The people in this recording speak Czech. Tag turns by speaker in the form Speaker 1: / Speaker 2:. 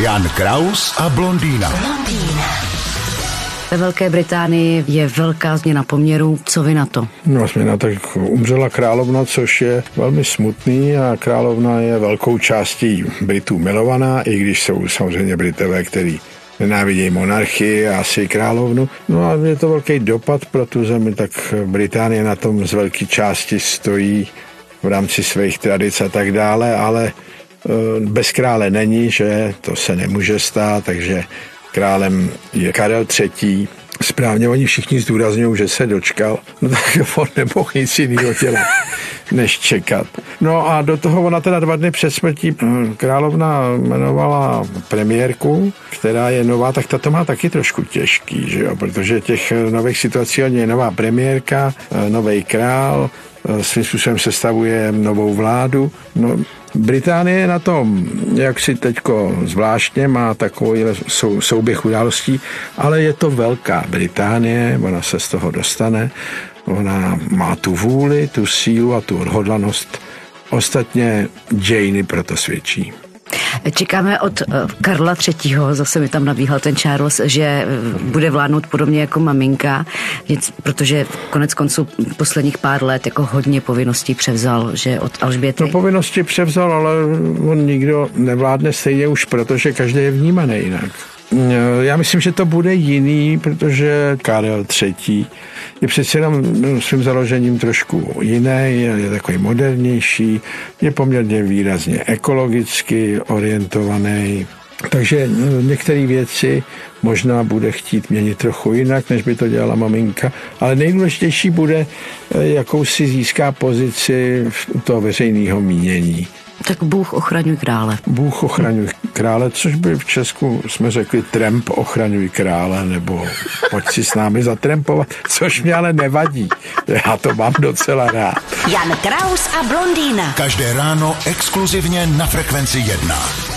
Speaker 1: Jan Kraus a blondýna.
Speaker 2: Ve Velké Británii je velká změna poměrů. Co vy na to?
Speaker 3: No, změna tak umřela královna, což je velmi smutný a královna je velkou částí Britů milovaná, i když jsou samozřejmě Britové, který nenávidějí monarchii a asi královnu. No a je to velký dopad pro tu zemi, tak Británie na tom z velké části stojí v rámci svých tradic a tak dále, ale bez krále není, že to se nemůže stát, takže králem je Karel III. Správně oni všichni zdůrazňují, že se dočkal, no tak on nemohl nic jiného dělat, než čekat. No a do toho ona teda dva dny před smrtí eh, královna jmenovala premiérku, která je nová, tak ta to má taky trošku těžký, že jo? protože těch nových situací je nová premiérka, eh, nový král, svým způsobem sestavuje novou vládu. No, Británie je na tom, jak si teďko zvláštně, má takový sou, souběh událostí, ale je to velká Británie, ona se z toho dostane, ona má tu vůli, tu sílu a tu odhodlanost. Ostatně Janey proto svědčí.
Speaker 2: Čekáme od eh, Karla III. Zase mi tam nabíhal ten Charles, že eh, bude vládnout podobně jako maminka, protože konec konců posledních pár let jako hodně povinností převzal, že od Alžběty.
Speaker 3: No povinnosti převzal, ale on nikdo nevládne stejně už, protože každý je vnímaný jinak. Eh, já myslím, že to bude jiný, protože Karel III. je přece jenom svým založením trošku jiný, je takový modernější, je poměrně výrazně ekologicky orientovaný, takže eh, některé věci možná bude chtít měnit trochu jinak, než by to dělala maminka, ale nejdůležitější bude, eh, jakou si získá pozici toho veřejného mínění.
Speaker 2: Tak Bůh ochraňuj krále.
Speaker 3: Bůh ochraňuj krále, což by v Česku jsme řekli Tremp ochraňuj krále, nebo pojď si s námi zatrempovat, což mě ale nevadí. Já to mám docela rád.
Speaker 1: Jan Kraus a blondýna. Každé ráno exkluzivně na Frekvenci 1.